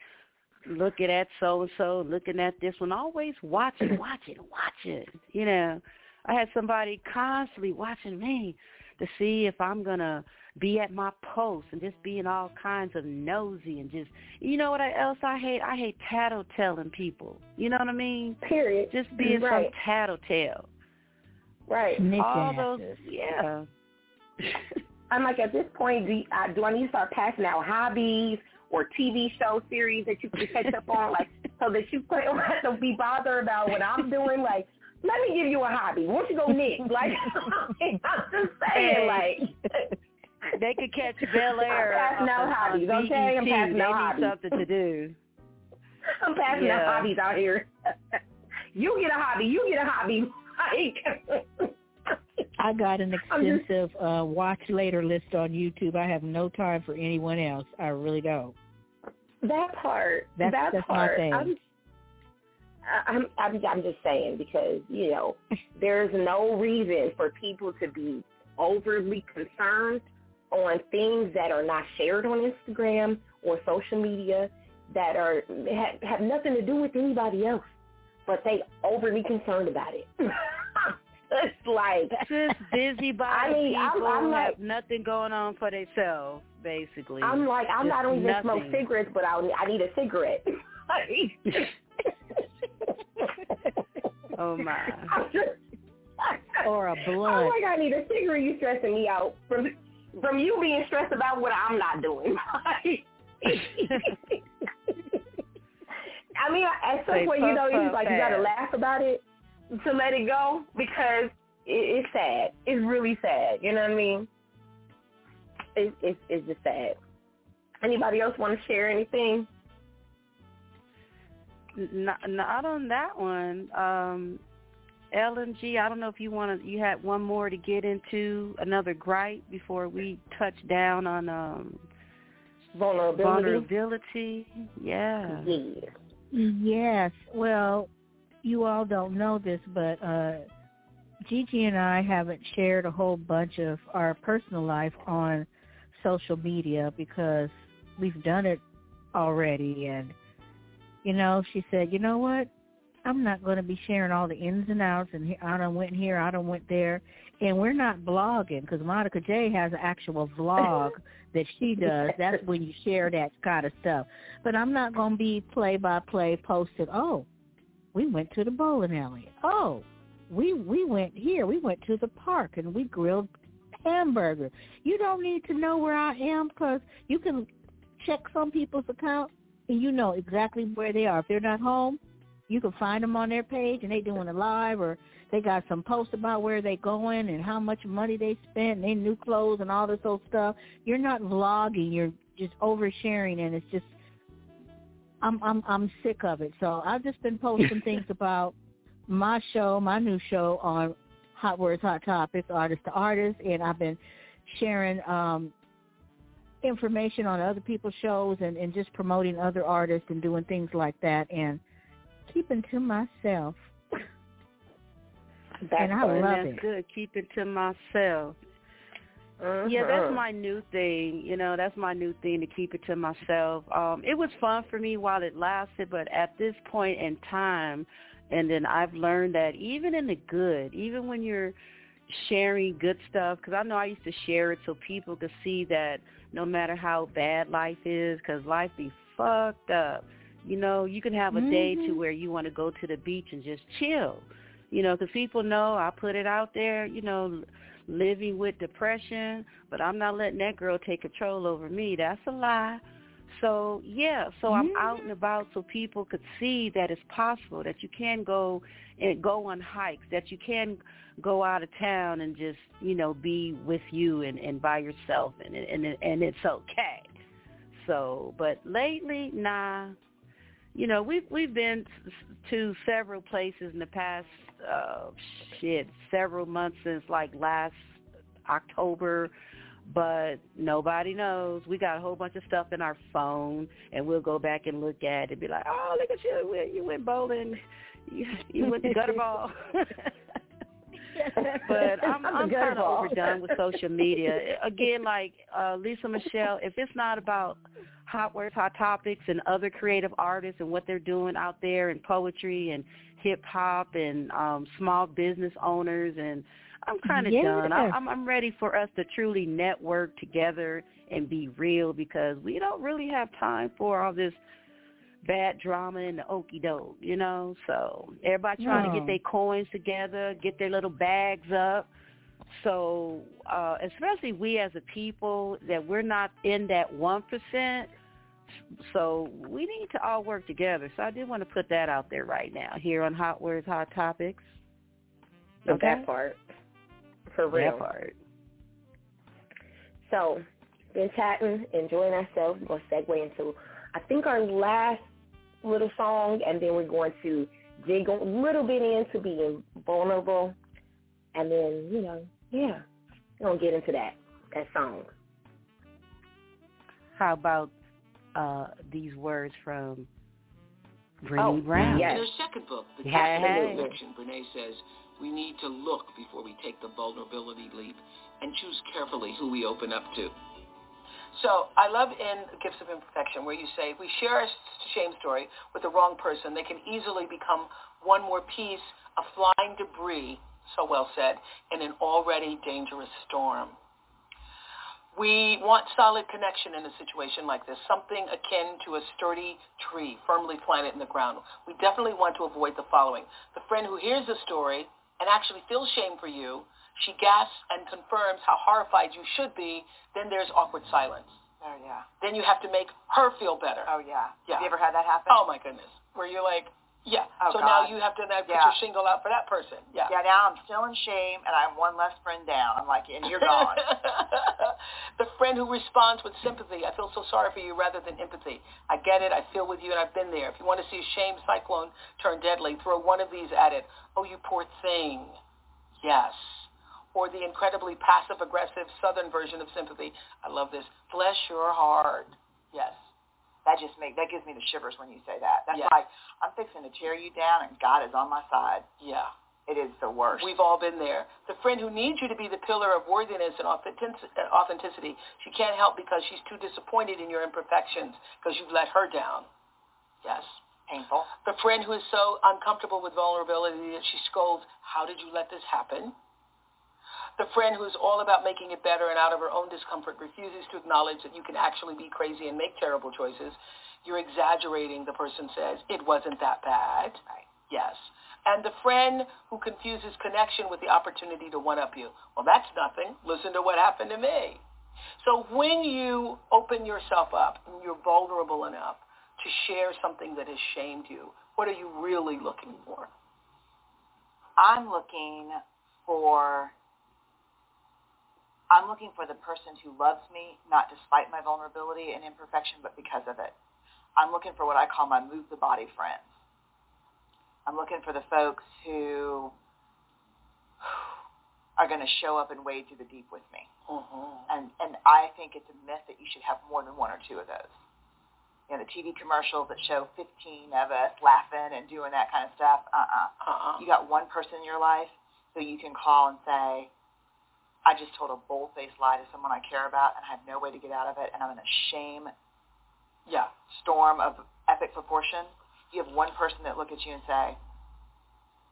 looking at so and so, looking at this one, always watching, watching, watching. You know, I had somebody constantly watching me to see if I'm gonna be at my post and just being all kinds of nosy and just you know what else I hate? I hate tattletelling people. You know what I mean? Period. Just being right. some tattletale. Right. All those yeah. I'm like at this point, do I, do I need to start passing out hobbies or TV show series that you can catch up on, like so that you don't have to be bothered about what I'm doing? Like, let me give you a hobby. Why don't you go knit? Like, I'm just saying, like. They could catch Bel Air. I'm passing out hobbies, okay? I'm passing out hobbies. something to do. I'm passing yeah. out hobbies out here. you get a hobby. You get a hobby. I got an extensive just, uh, watch later list on YouTube. I have no time for anyone else. I really don't. That part. That's, that that's part. I'm, I'm, I'm, I'm just saying because you know there's no reason for people to be overly concerned on things that are not shared on Instagram or social media that are have, have nothing to do with anybody else, but they overly concerned about it. it's like just busybody I mean, people I'm, I'm have nothing going on for themselves, basically. I'm like I'm not only nothing. smoke cigarettes, but I I need a cigarette. oh my! or a Oh blunt. my god, I need a cigarette. You stressing me out from from you being stressed about what I'm not doing. I mean, at some Say point, you know, it's like you gotta laugh about it to let it go because it, it's sad. It's really sad. You know what I mean? It's it's it's just sad. Anybody else want to share anything? Not, not on that one. Um, LMG, I don't know if you want to. You had one more to get into another gripe before we touch down on um, vulnerability. Vulnerability, yeah. Yeah. Yes. Well, you all don't know this, but uh Gigi and I haven't shared a whole bunch of our personal life on social media because we've done it already and you know, she said, "You know what? I'm not going to be sharing all the ins and outs and I don't went here, I don't went there." And we're not blogging because Monika J has an actual vlog that she does. That's when you share that kind of stuff. But I'm not going to be play by play posted. Oh, we went to the bowling alley. Oh, we we went here. We went to the park and we grilled hamburger. You don't need to know where I am because you can check some people's account and you know exactly where they are. If they're not home, you can find them on their page and they doing a live or they got some posts about where they going and how much money they spent and their new clothes and all this old stuff. You're not vlogging. You're just oversharing, and it's just I'm I'm I'm sick of it. So I've just been posting things about my show, my new show on Hot Words, Hot Topics, Artist to Artist, and I've been sharing um information on other people's shows and, and just promoting other artists and doing things like that and keeping to myself. That's and I fun. love that's it. good. Keep it to myself. Yeah, Uh-huh. that's my new thing. You know, that's my new thing to keep it to myself. Um, it was fun for me while it lasted, but at this point in time, and then I've learned that even in the good, even when you're sharing good stuff, because I know I used to share it so people could see that no matter how bad life is, because life be fucked up. You know, you can have a day to Mhm. where you want to go to the beach and just chill. You know, because people know I put it out there. You know, living with depression, but I'm not letting that girl take control over me. That's a lie. So yeah, so I'm out and about so people could see that it's possible that you can go and go on hikes, that you can go out of town and just you know be with you and, and by yourself, and and and it's okay. So, but lately, nah. You know, we've we've been to several places in the past uh shit, several months since like last October, but nobody knows. We got a whole bunch of stuff in our phone, and we'll go back and look at it and be like, oh, look at you. You went bowling. You, you went to gutter ball. but I'm, I'm kind of overdone with social media. Again, like uh, Lisa Michelle, if it's not about hot words, hot topics, and other creative artists and what they're doing out there and poetry and hip hop and um, small business owners, and I'm kind of done. I, I'm, I'm ready for us to truly network together and be real because we don't really have time for all this bad drama and the okey doke, you know. So everybody trying to get their coins together, get their little bags up. So uh, especially we as a people that we're not in that one percent. So we need to all work together. So I did want to put that out there right now here on Hot Words, Hot Topics. Okay. that part. For real. That part. So, been chatting, enjoying ourselves. We're going to segue into, I think, our last little song, and then we're going to dig a little bit into being vulnerable, and then, you know, yeah, we're going to get into that, that song. How about uh, these words from Brené Oh, Brown? yes. In her second book, The Hey. Captivating Addiction, Brené says, we need to look before we take the vulnerability leap and choose carefully who we open up to. So I love in Gifts of Imperfection where you say if we share a shame story with the wrong person, they can easily become one more piece of flying debris, so well said, in an already dangerous storm. We want solid connection in a situation like this, something akin to a sturdy tree firmly planted in the ground. We definitely want to avoid the following. The friend who hears the story and actually feels shame for you, she gasps and confirms how horrified you should be, then there's awkward silence. Oh yeah. Then you have to make her feel better. Oh yeah. Yeah. Have you ever had that happen? Oh my goodness. Where you're like, Yeah. Oh, so God. now you have to now put Yeah. your shingle out for that person. Yeah. Yeah, now I'm still in shame, and I'm one less friend down. I'm like, and you're gone. the friend who responds with sympathy. I feel so sorry for you rather than empathy. I get it. I feel with you, and I've been there. If you want to see a shame cyclone turn deadly, throw one of these at it. Oh, you poor thing. Yes. Or the incredibly passive-aggressive southern version of sympathy. I love this. Bless your heart. Yes. That just make that gives me the shivers when you say that. That's Yeah. like I'm fixing to tear you down, and God is on my side. Yeah. It is the worst. We've all been there. The friend who needs you to be the pillar of worthiness and uh, authenticity, she can't help because she's too disappointed in your imperfections because you've let her down. Yes. Painful. The friend who is so uncomfortable with vulnerability that she scolds, how did you let this happen? The friend who's all about making it better and out of her own discomfort refuses to acknowledge that you can actually be crazy and make terrible choices. You're exaggerating, the person says. It wasn't that bad. Right. Yes. And the friend who confuses connection with the opportunity to one-up you. Well, that's nothing. Listen to what happened to me. So when you open yourself up and you're vulnerable enough to share something that has shamed you, what are you really looking for? I'm looking for I'm looking for the person who loves me, not despite my vulnerability and imperfection, but because of it. I'm looking for what I call my move the body friends. I'm looking for the folks who are going to show up and wade through the deep with me. Mm-hmm. And and I think it's a myth that you should have more than one or two of those. You know, the TV commercials that show 15 of us laughing and doing that kind of stuff. Uh-uh. Uh-uh. You got one person in your life who you can call and say, I just told a bold-faced lie to someone I care about and I have no way to get out of it, and I'm in a shame Yeah. storm of epic proportion. You have one person that look at you and say,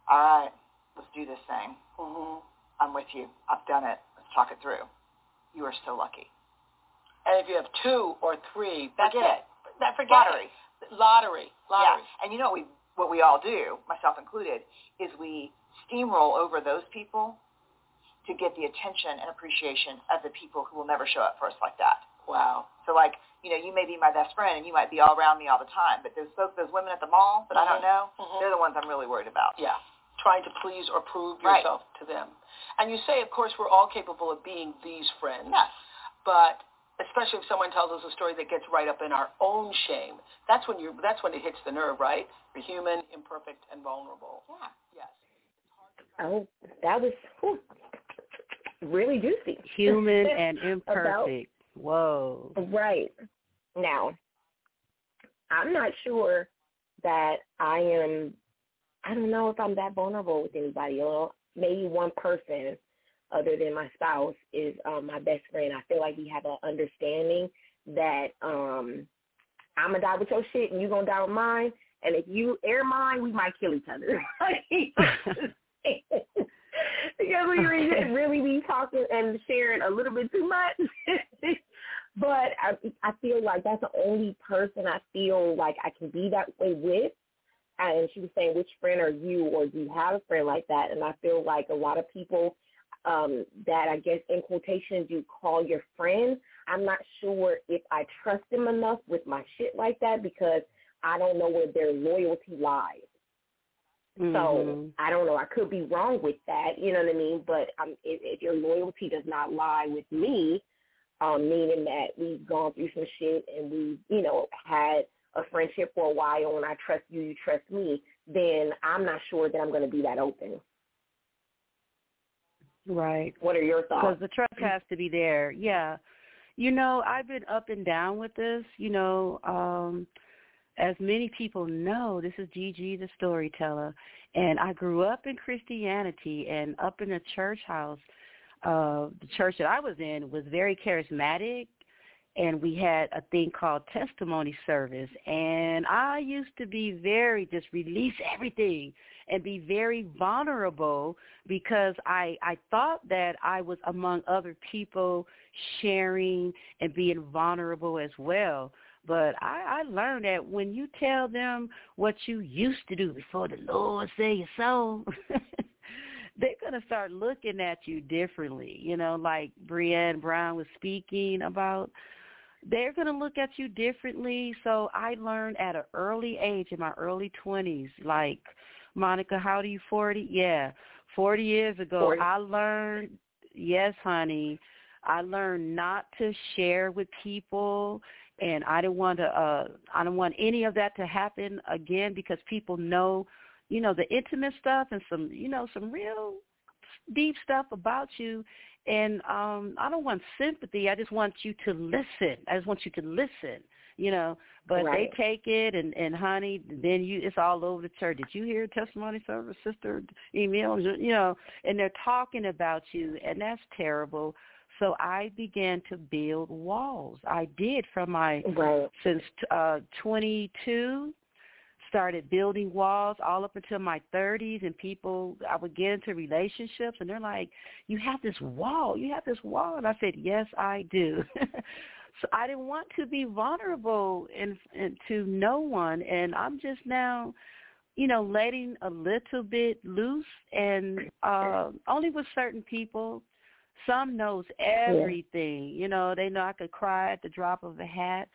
all right, let's do this thing. Mm-hmm. I'm with you. I've done it. Let's talk it through. You are so lucky. And if you have two or three, That's forget it. That forget Lottery. it. Lottery. Lottery. Yeah. And you know what we what we all do, myself included, is we steamroll over those people to get the attention and appreciation of the people who will never show up for us like that. Wow. So like, you know, you may be my best friend and you might be all around me all the time, but those folks, those women at the mall that I don't Mhm. know, Mhm. they're the ones I'm really worried about. Yeah. Trying to please or prove Right. yourself to them. And you say, of course, we're all capable of being these friends. Yes. But especially if someone tells us a story that gets right up in our own shame, that's when you that's when it hits the nerve, right? You're human, imperfect, and vulnerable. Yeah. Yes. Oh, that was whew, really juicy. Human and About- imperfect. Whoa. Right. Now, I'm not sure that I am, I don't know if I'm that vulnerable with anybody. Or maybe one person other than my spouse is um, my best friend. I feel like we have an understanding that um, I'm going to die with your shit and you're going to die with mine. And if you air mine, we might kill each other. because we really, really be talking and sharing a little bit too much. but I, I feel like that's the only person I feel like I can be that way with. And she was saying, which friend are you, or do you have a friend like that? And I feel like a lot of people um, that I guess in quotations you call your friend, I'm not sure if I trust them enough with my shit like that because I don't know where their loyalty lies. So Mhm. I don't know. I could be wrong with that. You know what I mean? But um, if, if your loyalty does not lie with me, um, meaning that we've gone through some shit and we've you know had a friendship for a while, and I trust you, you trust me, then I'm not sure that I'm going to be that open. Right. What are your thoughts? Because the trust has to be there. Yeah. You know, I've been up and down with this. You know, um, as many people know, this is Gigi the storyteller, and I grew up in Christianity and up in a church house. Uh, the church that I was in was very charismatic, and we had a thing called testimony service. And I used to be very just release everything and be very vulnerable because I I thought that I was among other people sharing and being vulnerable as well. But I, I learned that when you tell them what you used to do before the Lord say your soul, they're gonna start looking at you differently. You know, like Brené Brown was speaking about. they're going to look at you differently. So I learned at an early age, in my early 20s, like, Monika, how do you 40? Yeah, 40 years ago, 40. I learned, yes, honey, I learned not to share with people and I didn't want to uh I don't want any of that to happen again because people know, you know, the intimate stuff and some, you know, some real deep stuff about you and um I don't want sympathy. I just want you to listen. I just want you to listen, you know. But right. they take it and and honey, then you it's all over the church. Did you hear testimony service, sister emails, you know, and they're talking about you and that's terrible. So I began to build walls. I did from my right. since uh 22 started building walls all up until my 30s and people I would get into relationships and they're like, "You have this wall. You have this wall." And I said, "Yes, I do." so I didn't want to be vulnerable and, and to no one and I'm just now you know, letting a little bit loose and uh only with certain people some knows everything. Yeah. You know, they know I could cry at the drop of a hat.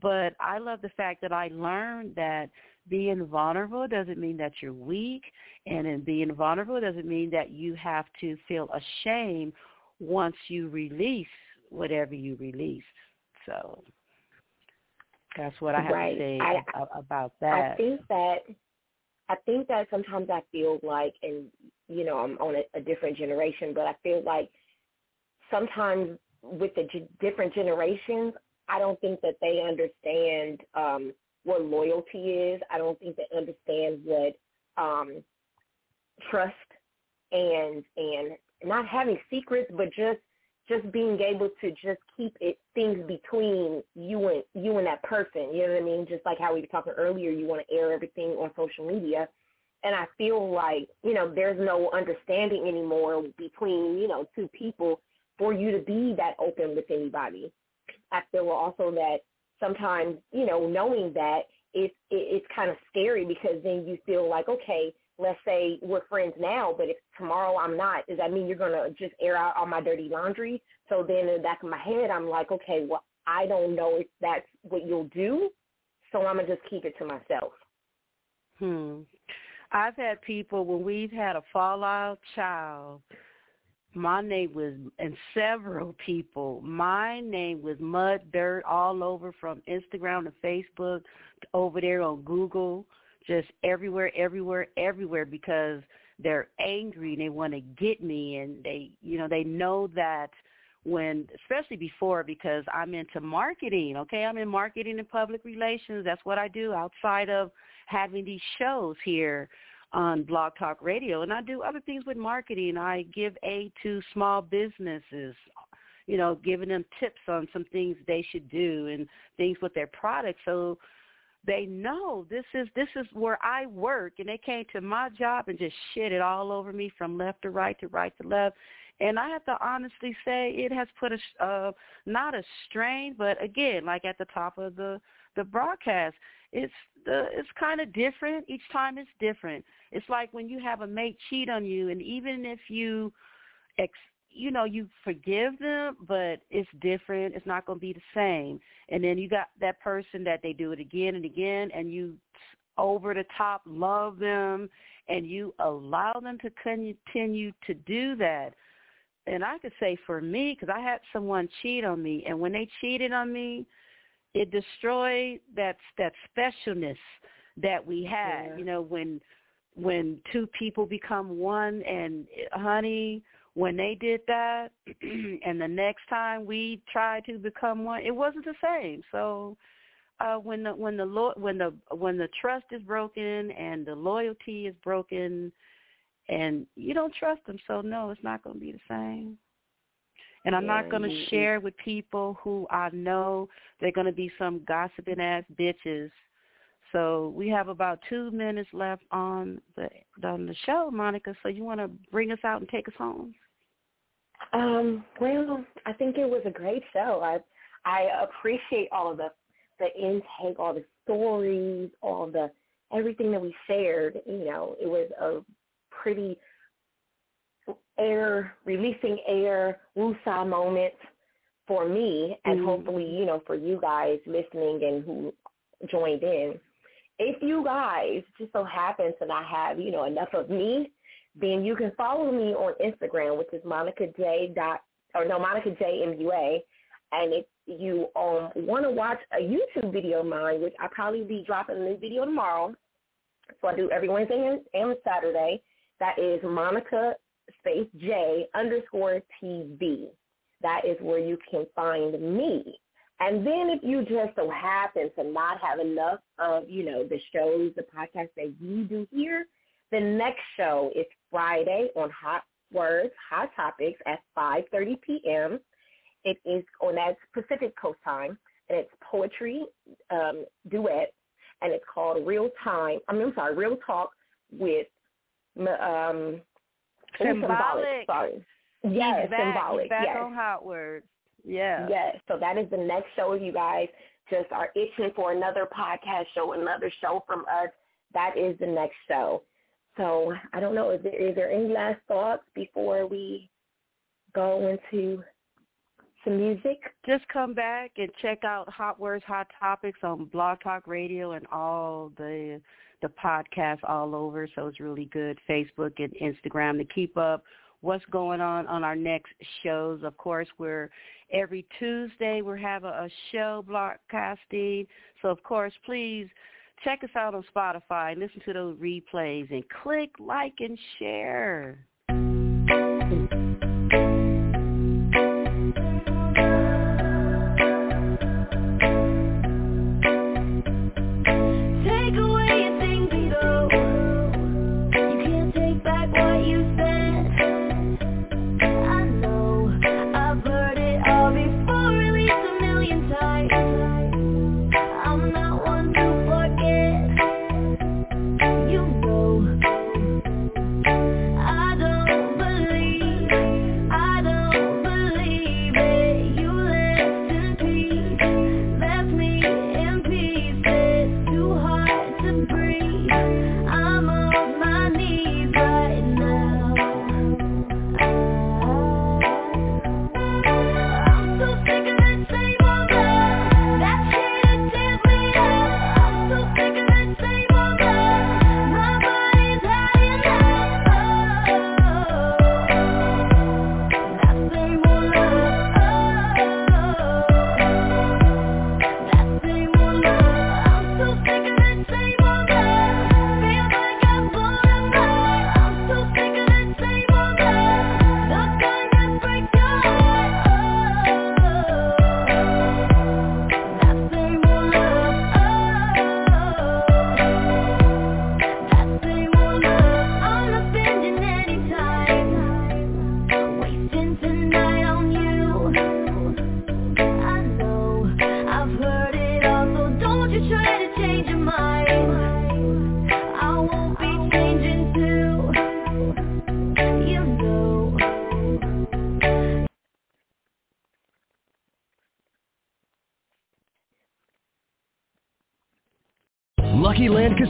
But I love the fact that I learned that being vulnerable doesn't mean that you're weak, and in being vulnerable doesn't mean that you have to feel ashamed once you release whatever you release. So that's what I have right. to say I, about that. I think that I think that sometimes I feel like, and you know, I'm on a, a different generation, but I feel like sometimes with the g- different generations, I don't think that they understand um, what loyalty is. I don't think they understand what um, trust and and not having secrets, but just just being able to just keep it things between you and you and that person. You know what I mean? Just like how we were talking earlier, you want to air everything on social media. And I feel like, you know, there's no understanding anymore between, you know, two people for you to be that open with anybody. I feel also that sometimes, you know, knowing that it's it, it's kind of scary because then you feel like, okay, let's say we're friends now, but if tomorrow I'm not, does that mean you're gonna just air out all my dirty laundry? So then in the back of my head, I'm like, okay, well, I don't know if that's what you'll do, so I'm gonna just keep it to myself. Hmm. I've had people when we've had a fallout child my name was and several people my name was mud dirt all over from instagram to facebook to over there on google just everywhere everywhere everywhere because they're angry and they want to get me and they you know they know that when especially before because I'm into marketing, okay? I'm in marketing and public relations. That's what I do outside of having these shows here on Blog Talk Radio, and I do other things with marketing. I give aid to small businesses, you know, giving them tips on some things they should do and things with their products. So they know this is this is where I work, and they came to my job and just shit it all over me from left to right to right to left. And I have to honestly say it has put a uh, not a strain, but again, like at the top of the the broadcast, it's the it's kind of different. Each time it's different. It's like when you have a mate cheat on you, and even if you, ex, you know, you forgive them, but it's different. It's not going to be the same. And then you got that person that they do it again and again, and you over the top love them, and you allow them to continue to do that. And I could say for me, because I had someone cheat on me, and when they cheated on me, it destroyed that that specialness that we had. Yeah. You know, when when two people become one and honey, when they did that and the next time we tried to become one, it wasn't the same. So uh when the when the lo- when the when the trust is broken and the loyalty is broken and you don't trust them, so no, it's not going to be the same. And I'm not going to share with people who I know they're going to be some gossiping ass bitches. So we have about two minutes left on the on the show, Monika. So you want to bring us out and take us home? Um, well, I think it was a great show. I I appreciate all of the the intake, all the stories, all the everything that we shared. You know, it was a pretty air, releasing air, woosah moment. for me and Mhm. hopefully, you know, for you guys listening and who joined in. If you guys just so happen to not have, you know, enough of me, then you can follow me on Instagram, which is Monika J dot or no Monika J M U A. And if you um want to watch a YouTube video of mine, which I'll probably be dropping a new video tomorrow, so I do every Wednesday and, and Saturday. That is Monika space J underscore TV. That is where you can find me. And then if you just so happen to not have enough of, you know, the shows, the podcasts that you do here, the next show is Friday on Hot Words, Hot Topics at 5.30 p.m. It is on that Pacific Coast time, and it's poetry um, duet, and it's called Real Time. I mean, I'm sorry, Real Talk with um, Symbolic. Sorry. Yes, He's back. symbolic. He's back yes. on Hot Words. Yeah. Yes. So that is the next show. If you guys just are itching for another podcast show, another show from us, that is the next show. So I don't know. Is there is there any last thoughts before we go into some music? Just come back and check out Hot Words, Hot Topics on Blog Talk Radio and all the the podcasts all over. So it's really good. Facebook and Instagram to keep up what's going on on our next shows. Of course, we're every Tuesday we're having a show broadcasting. So of course, please check us out on Spotify and listen to those replays and click like and share.